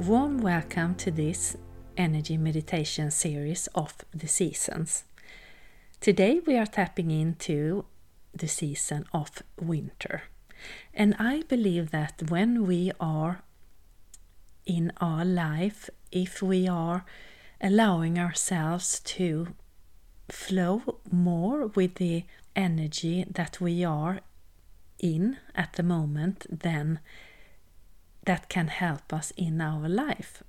Warm welcome to this energy meditation series of the seasons. Today we are tapping into the season of winter. And I believe that when we are in our life, if we are allowing ourselves to flow more with the energy that we are in at the moment, then that can help us in our life.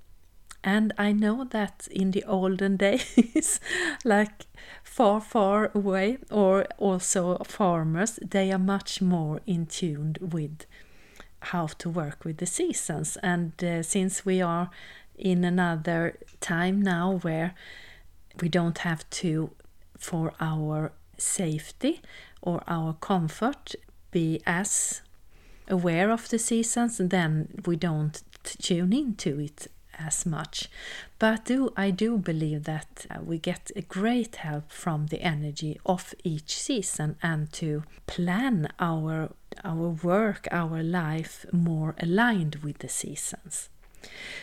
And I know that in the olden days, like far, far away, or also farmers, they are much more in tune with how to work with the seasons. And uh, since we are in another time now where we don't have to, for our safety or our comfort, be as aware of the seasons, then we don't tune into it as much. But do I do believe that uh, we get a great help from the energy of each season and to plan our our work, our life more aligned with the seasons.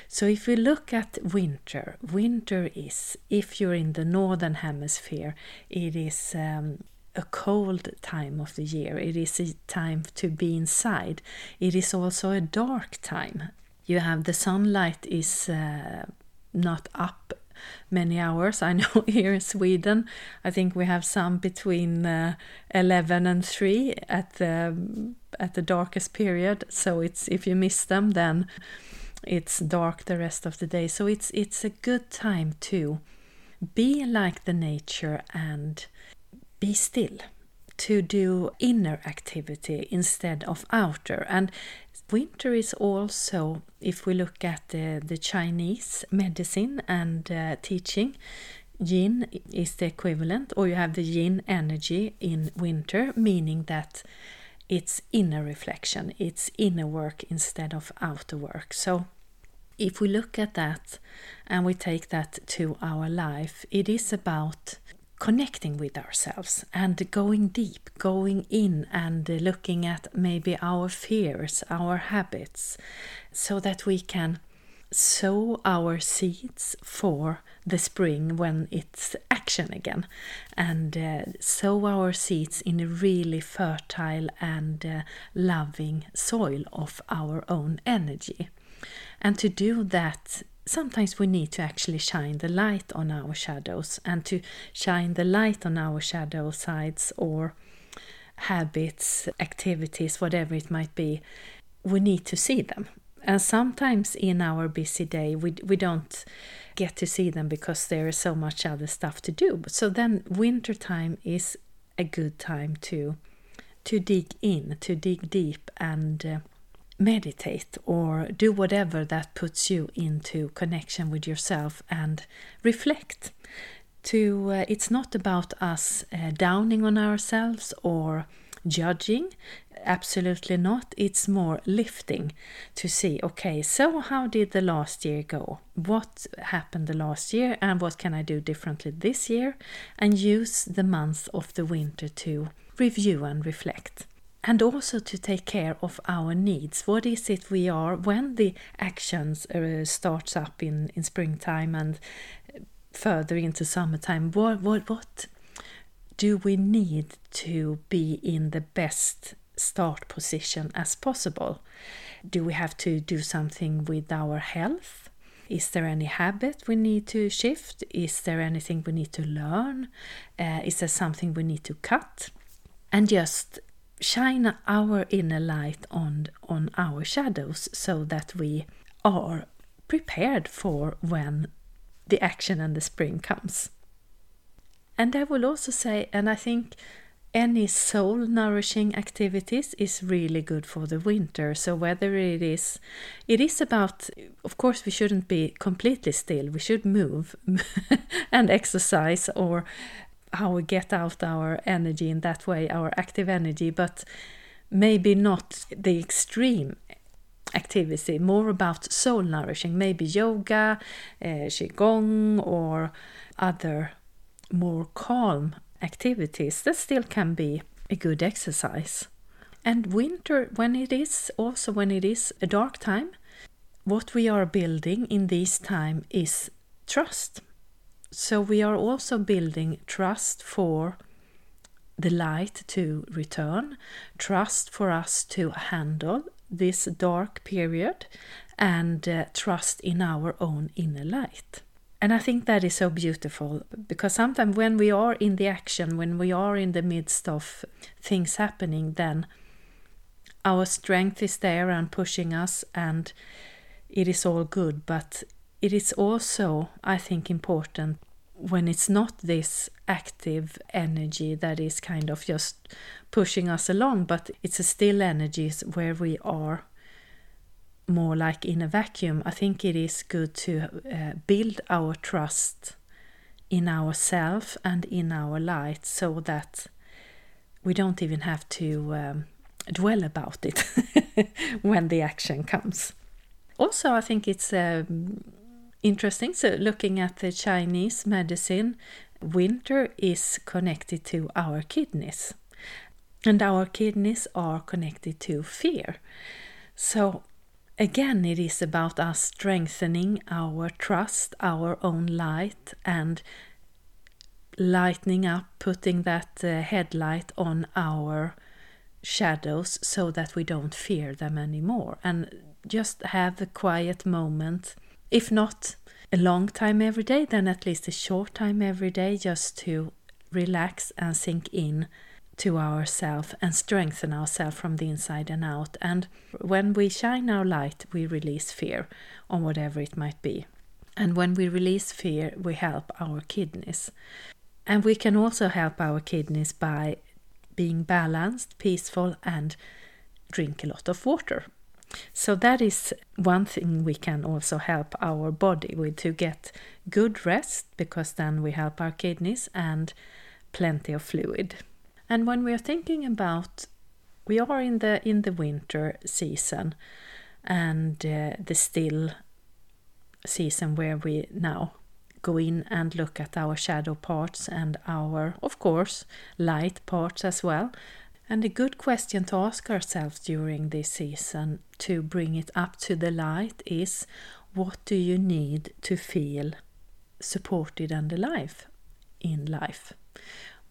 So if we look at winter, winter is if you're in the northern hemisphere, it is um, a cold time of the year. It is a time to be inside. It is also a dark time. You have the sunlight is uh, not up many hours. I know here in Sweden, I think we have some between uh, 11 and 3 at the at the darkest period. So it's if you miss them, then it's dark the rest of the day. So it's it's a good time to be like the nature and be still to do inner activity instead of outer. And winter is also if we look at the, the chinese medicine and uh, teaching yin is the equivalent or you have the yin energy in winter meaning that it's inner reflection it's inner work instead of outer work. So if we look at that and we take that to our life it is about connecting with ourselves and going deep, going in and looking at maybe our fears, our habits, so that we can sow our seeds for the spring when it's action again and uh, sow our seeds in a really fertile and uh, loving soil of our own energy. And to do that sometimes we need to actually shine the light on our shadows and to shine the light on our shadow sides or habits, activities, whatever it might be, we need to see them. And sometimes in our busy day, we, we don't get to see them because there is so much other stuff to do. So then, winter time is a good time to to dig in, to dig deep, and uh, meditate or do whatever that puts you into connection with yourself and reflect to uh, it's not about us uh, downing on ourselves or judging absolutely not. It's more lifting to see okay so how did the last year go? What happened the last year and what can i do differently this year? And use the month of the winter to review and reflect and also to take care of our needs. What is it we are when the actions uh, starts up in, in springtime and further into summertime? What what what do we need to be in the best start position as possible? Do we have to do something with our health? Is there any habit we need to shift? Is there anything we need to learn? Uh, is there something we need to cut? And just shine our inner light on on our shadows so that we are prepared for when the action and the spring comes. And I will also say, and I think any soul nourishing activities is really good for the winter. So whether it is, it is about, of course, we shouldn't be completely still. We should move and exercise or how we get out our energy in that way, our active energy, but maybe not the extreme activity, more about soul nourishing, maybe yoga, uh, qigong, or other more calm activities that still can be a good exercise. And winter, when it is also when it is a dark time, what we are building in this time is trust. So we are also building trust for the light to return, trust for us to handle this dark period, and uh, trust in our own inner light. And I think that is so beautiful because sometimes when we are in the action, when we are in the midst of things happening, then our strength is there and pushing us, and it is all good. But it is also, I think, important when it's not this active energy that is kind of just pushing us along, but it's a still energy where we are more like in a vacuum, I think it is good to uh, build our trust in ourselves and in our light so that we don't even have to um, dwell about it when the action comes. Also, I think it's um, interesting. So, looking at the Chinese medicine, winter is connected to our kidneys, and our kidneys are connected to fear. So, Again, it is about us strengthening our trust, our own light, and lightening up, putting that uh, headlight on our shadows so that we don't fear them anymore. And just have a quiet moment, if not a long time every day, then at least a short time every day, just to relax and sink in to ourselves and strengthen ourselves from the inside and out. And when we shine our light, we release fear on whatever it might be. And when we release fear, we help our kidneys. And we can also help our kidneys by being balanced, peaceful, and drink a lot of water. So that is one thing we can also help our body with to get good rest because then we help our kidneys and plenty of fluid. And when we are thinking about, we are in the in the winter season, and uh, the still season where we now go in and look at our shadow parts and our, of course, light parts as well. And a good question to ask ourselves during this season to bring it up to the light is what do you need to feel supported and alive in life?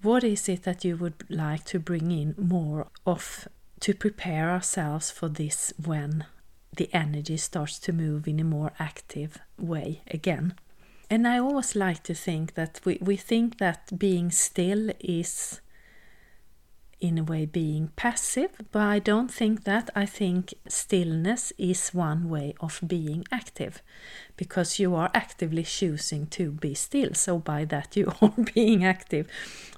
What is it that you would like to bring in more of to prepare ourselves for this when the energy starts to move in a more active way again? And I always like to think that we, we think that being still is in a way being passive, but I don't think that. I think stillness is one way of being active because you are actively choosing to be still. So by that you are being active.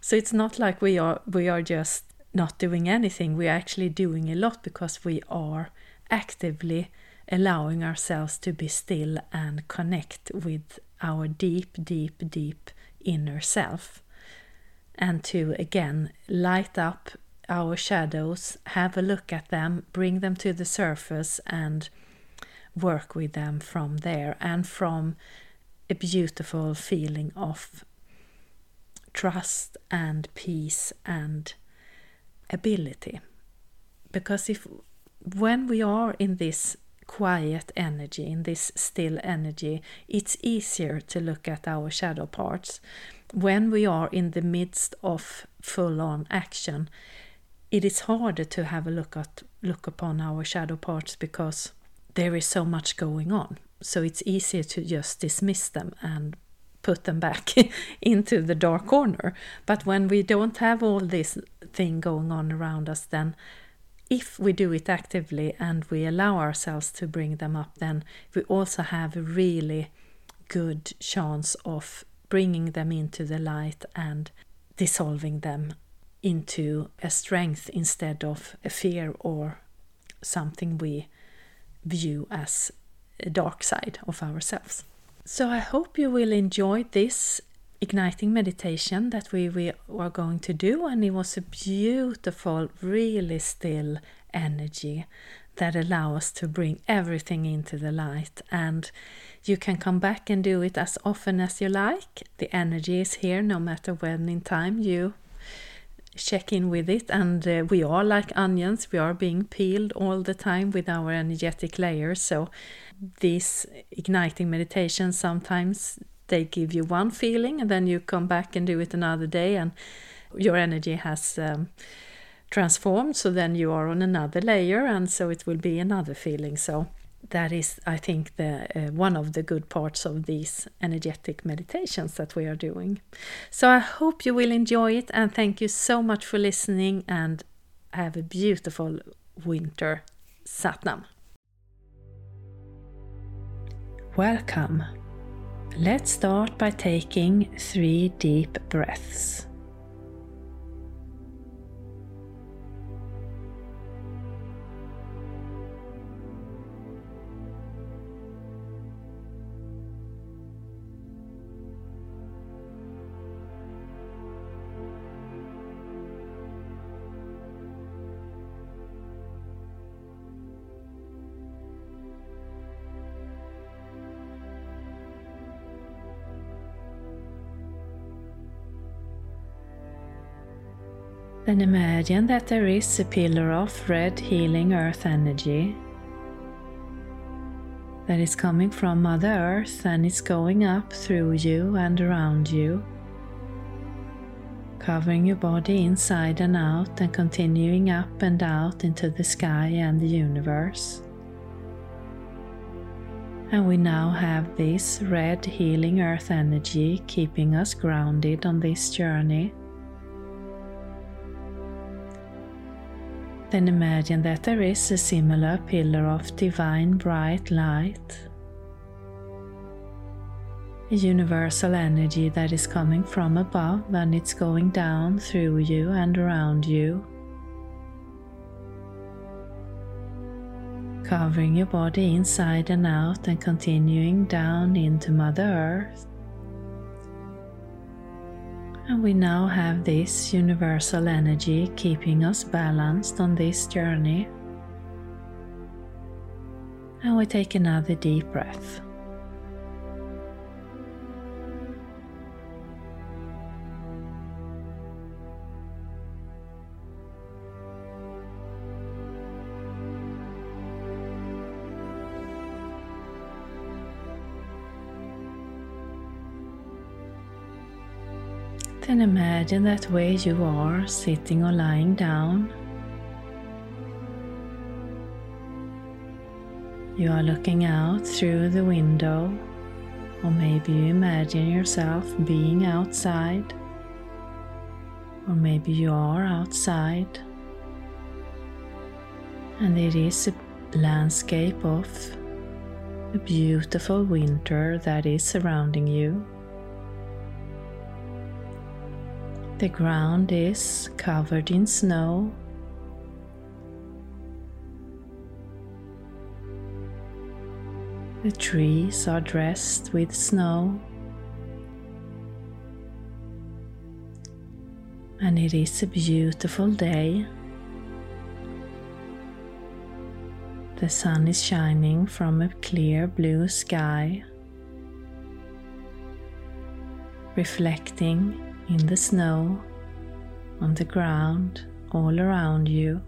So it's not like we are we are just not doing anything. We are actually doing a lot because we are actively allowing ourselves to be still and connect with our deep, deep, deep inner self and to again light up our shadows, have a look at them, bring them to the surface, and work with them from there and from a beautiful feeling of trust and peace and ability. Because if when we are in this quiet energy, in this still energy, it's easier to look at our shadow parts when we are in the midst of full on action, it is harder to have a look at look upon our shadow parts because there is so much going on. So it's easier to just dismiss them and put them back into the dark corner. But when we don't have all this thing going on around us, then if we do it actively and we allow ourselves to bring them up, then we also have a really good chance of bringing them into the light and dissolving them into a strength instead of a fear or something we view as a dark side of ourselves. So I hope you will enjoy this igniting meditation that we, we are going to do and it was a beautiful really still energy that allow us to bring everything into the light. And you can come back and do it as often as you like. The energy is here no matter when in time you check in with it. And uh, we are like onions. We are being peeled all the time with our energetic layers. So these igniting meditations sometimes they give you one feeling and then you come back and do it another day. And your energy has um, transformed so then you are on another layer and so it will be another feeling. So that is i think the uh, one of the good parts of these energetic meditations that we are doing. So i hope you will enjoy it and thank you so much for listening and have a beautiful winter. Satnam. Welcome. Let's start by taking three deep breaths Then imagine that there is a pillar of red healing earth energy that is coming from Mother Earth and is going up through you and around you, covering your body inside and out and continuing up and out into the sky and the universe. And we now have this red healing earth energy keeping us grounded on this journey. Then imagine that there is a similar pillar of divine bright light, a universal energy that is coming from above and it's going down through you and around you, covering your body inside and out and continuing down into Mother Earth. And we now have this universal energy keeping us balanced on this journey. And we take another deep breath. Imagine that where you are, sitting or lying down, you are looking out through the window, or maybe you imagine yourself being outside, or maybe you are outside, and it is a landscape of a beautiful winter that is surrounding you. The ground is covered in snow. The trees are dressed with snow. And it is a beautiful day. The sun is shining from a clear blue sky, reflecting in the snow, on the ground, all around you.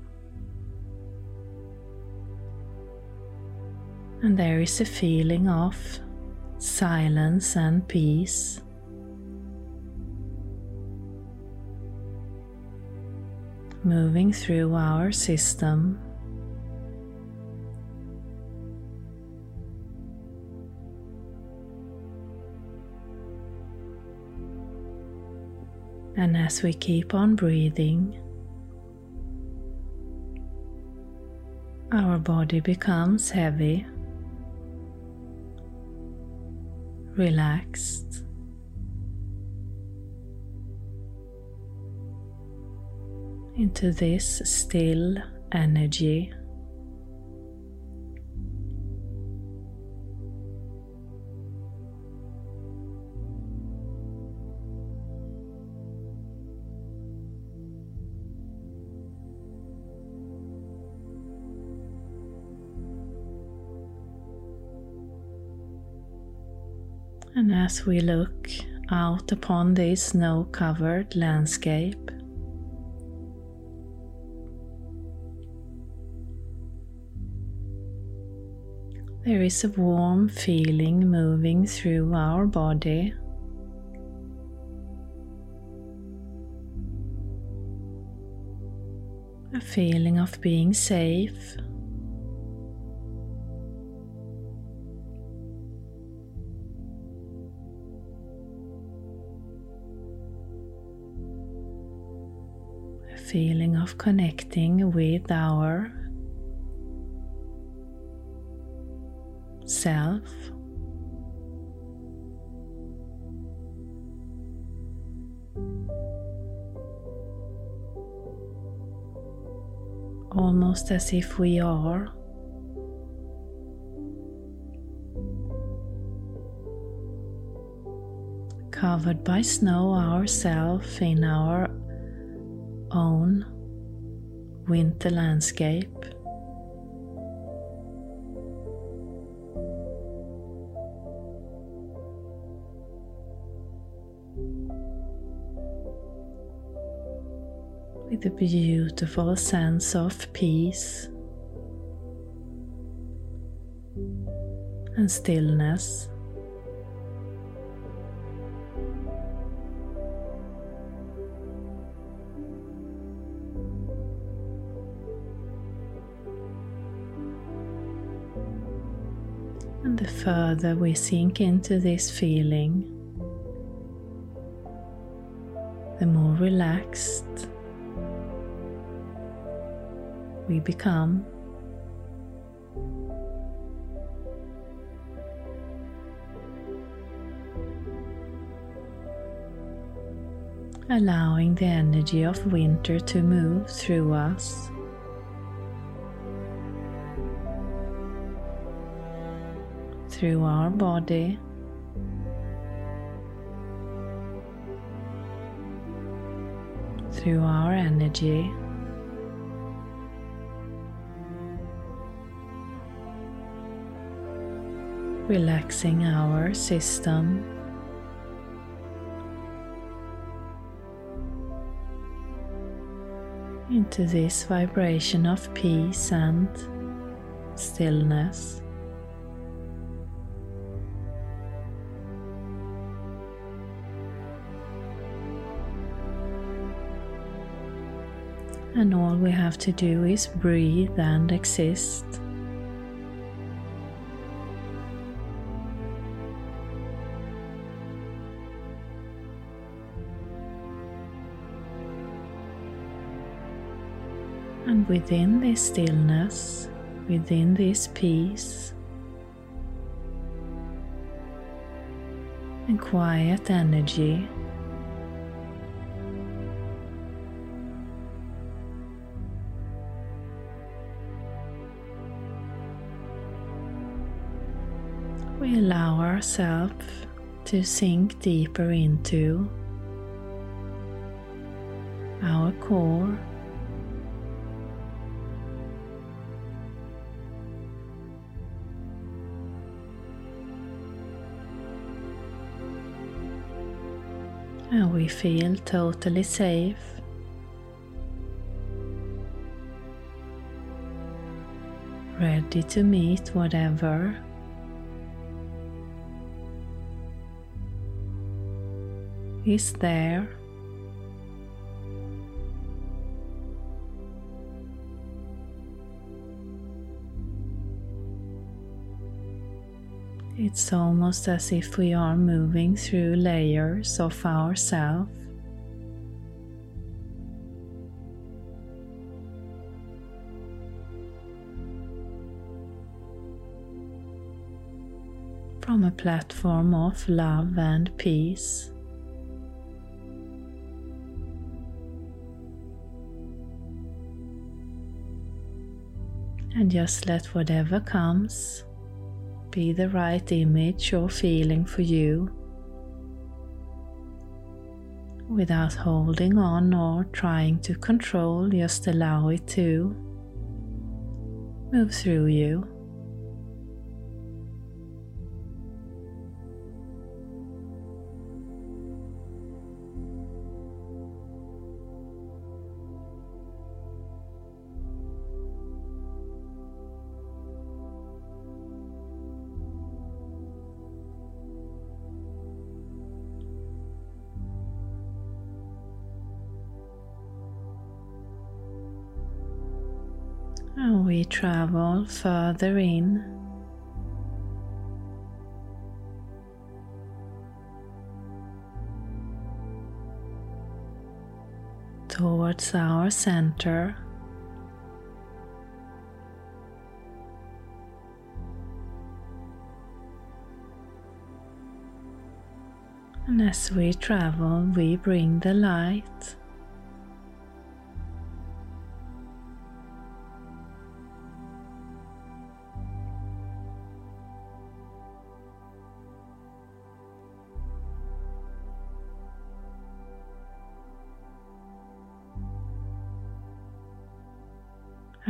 And there is a feeling of silence and peace. Moving through our system And as we keep on breathing, our body becomes heavy, relaxed. Into this still energy. And as we look out upon this snow covered landscape, There is a warm feeling moving through our body. A feeling of being safe feeling of connecting with our self. Almost as if we are covered by snow ourselves in our own winter landscape. with a beautiful sense of peace and stillness. Further we sink into this feeling, the more relaxed we become. Allowing the energy of winter to move through us. Through our body. Through our energy. relaxing our system. Into this vibration of peace and stillness. And all we have to do is breathe and exist. And within this stillness, within this peace and quiet energy, ourselves to sink deeper into our core. and we feel totally safe. Ready to meet whatever is there. It's almost as if we are moving through layers of ourself. From a platform of love and peace. And just let whatever comes be the right image or feeling for you without holding on or trying to control, just allow it to move through you. Travel further in. Towards our center. And as we travel, we bring the light.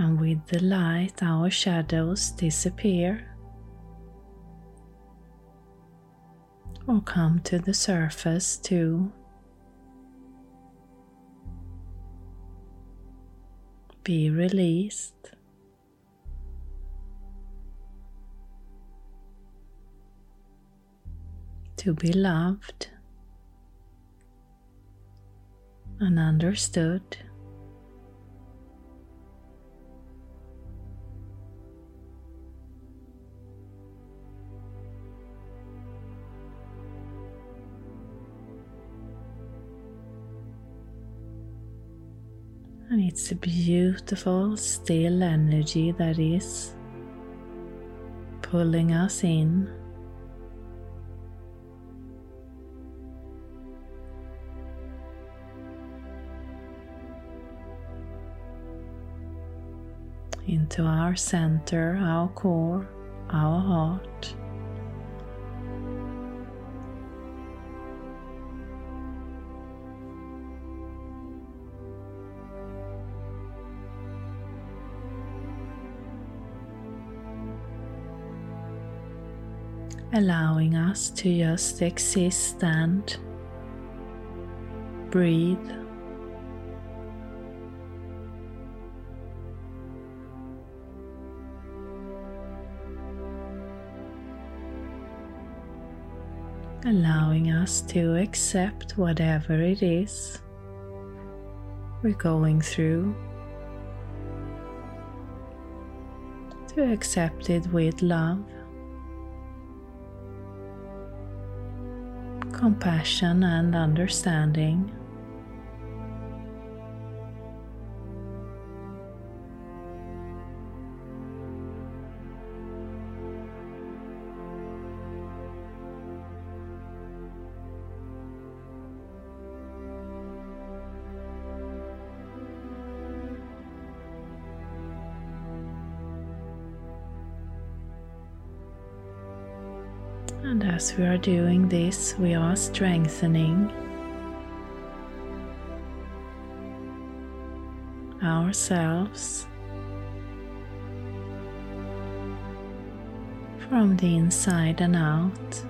And with the light, our shadows disappear. or come to the surface to be released. To be loved and understood. It's a beautiful, still energy that is pulling us in. Into our center, our core, our heart. Allowing us to just exist and breathe. Allowing us to accept whatever it is we're going through, to accept it with love. Compassion and understanding. As we are doing this, we are strengthening ourselves from the inside and out.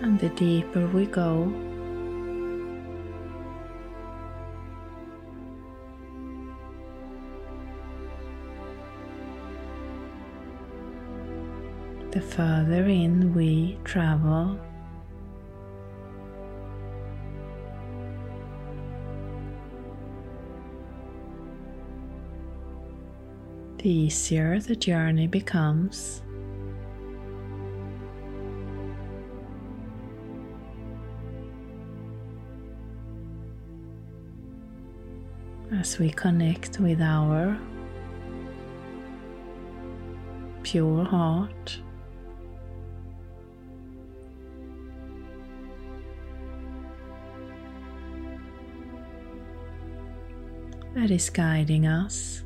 And the deeper we go, the further in we travel. The easier the journey becomes. As we connect with our pure heart. That is guiding us.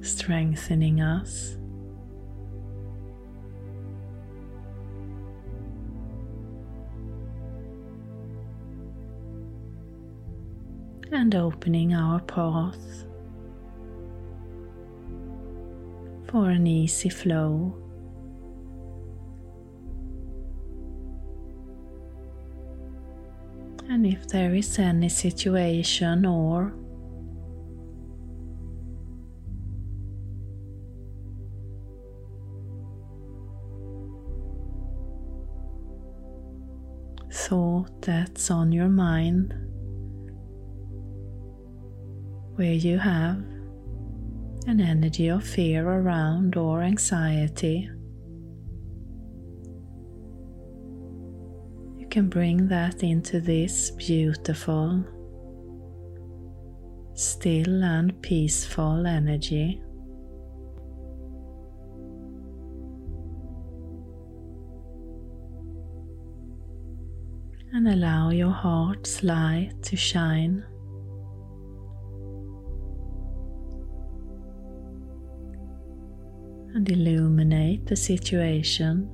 Strengthening us. And opening our path for an easy flow if there is any situation or thought that's on your mind where you have an energy of fear around or anxiety. Can bring that into this beautiful, still and peaceful energy. And allow your heart's light to shine. and illuminate the situation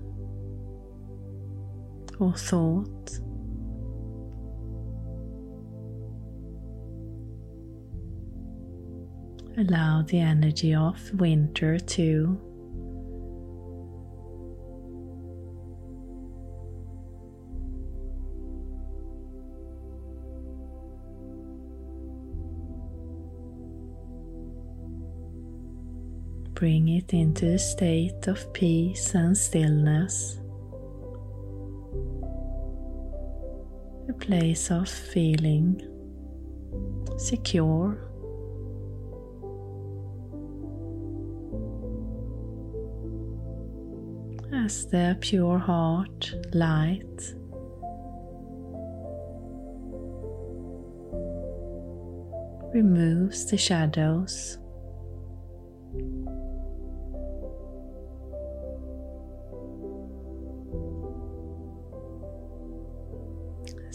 or thought. Allow the energy of winter to bring it into a state of peace and stillness. Place of feeling secure. As the pure heart light removes the shadows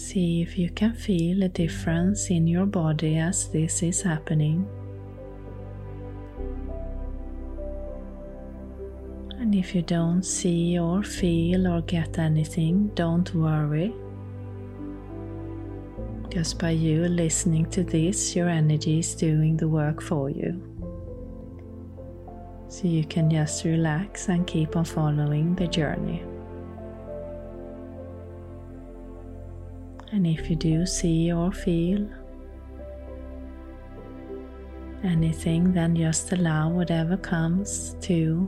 See if you can feel a difference in your body as this is happening. And if you don't see or feel or get anything, don't worry. Just by you listening to this, your energy is doing the work for you. So you can just relax and keep on following the journey. And if you do see or feel anything, then just allow whatever comes to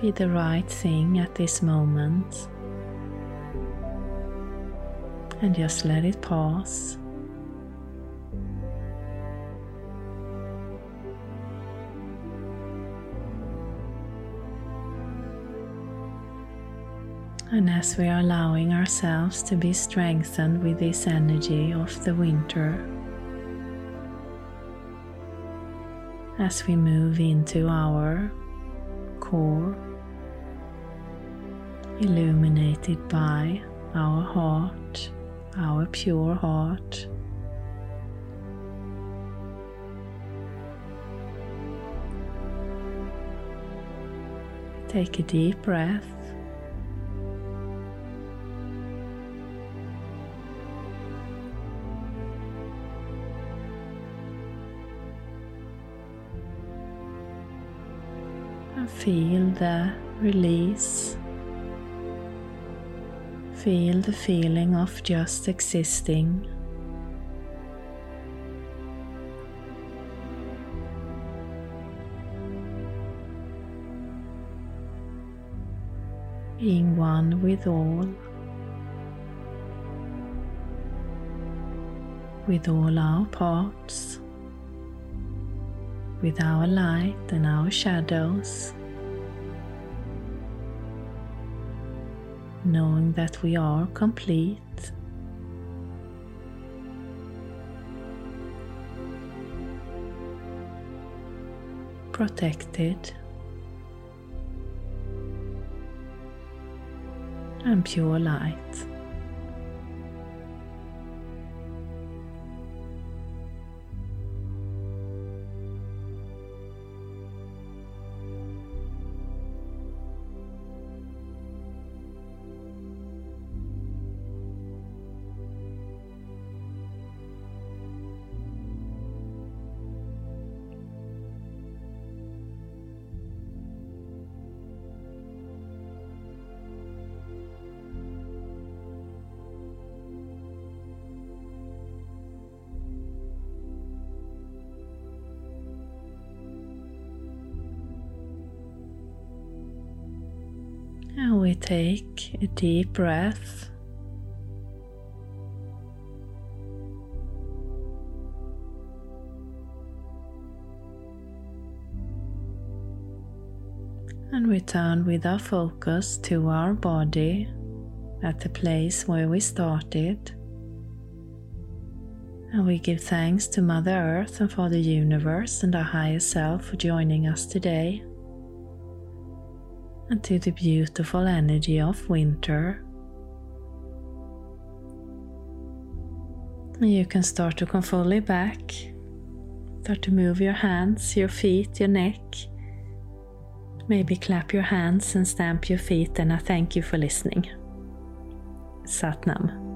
be the right thing at this moment. And just let it pass. And as we are allowing ourselves to be strengthened with this energy of the winter, as we move into our core, illuminated by our heart, our pure heart. Take a deep breath feel the release. Feel the feeling of just existing. Being one with all, with all our parts, with our light and our shadows. Knowing that we are complete. Protected and pure light. We take a deep breath. And we turn with our focus to our body at the place where we started. And we give thanks to Mother Earth and for the universe and our higher self for joining us today. And to the beautiful energy of winter. You can start to come fully back. Start to move your hands, your feet, your neck Maybe clap your hands and stamp your feet, and I thank you for listening. Satnam.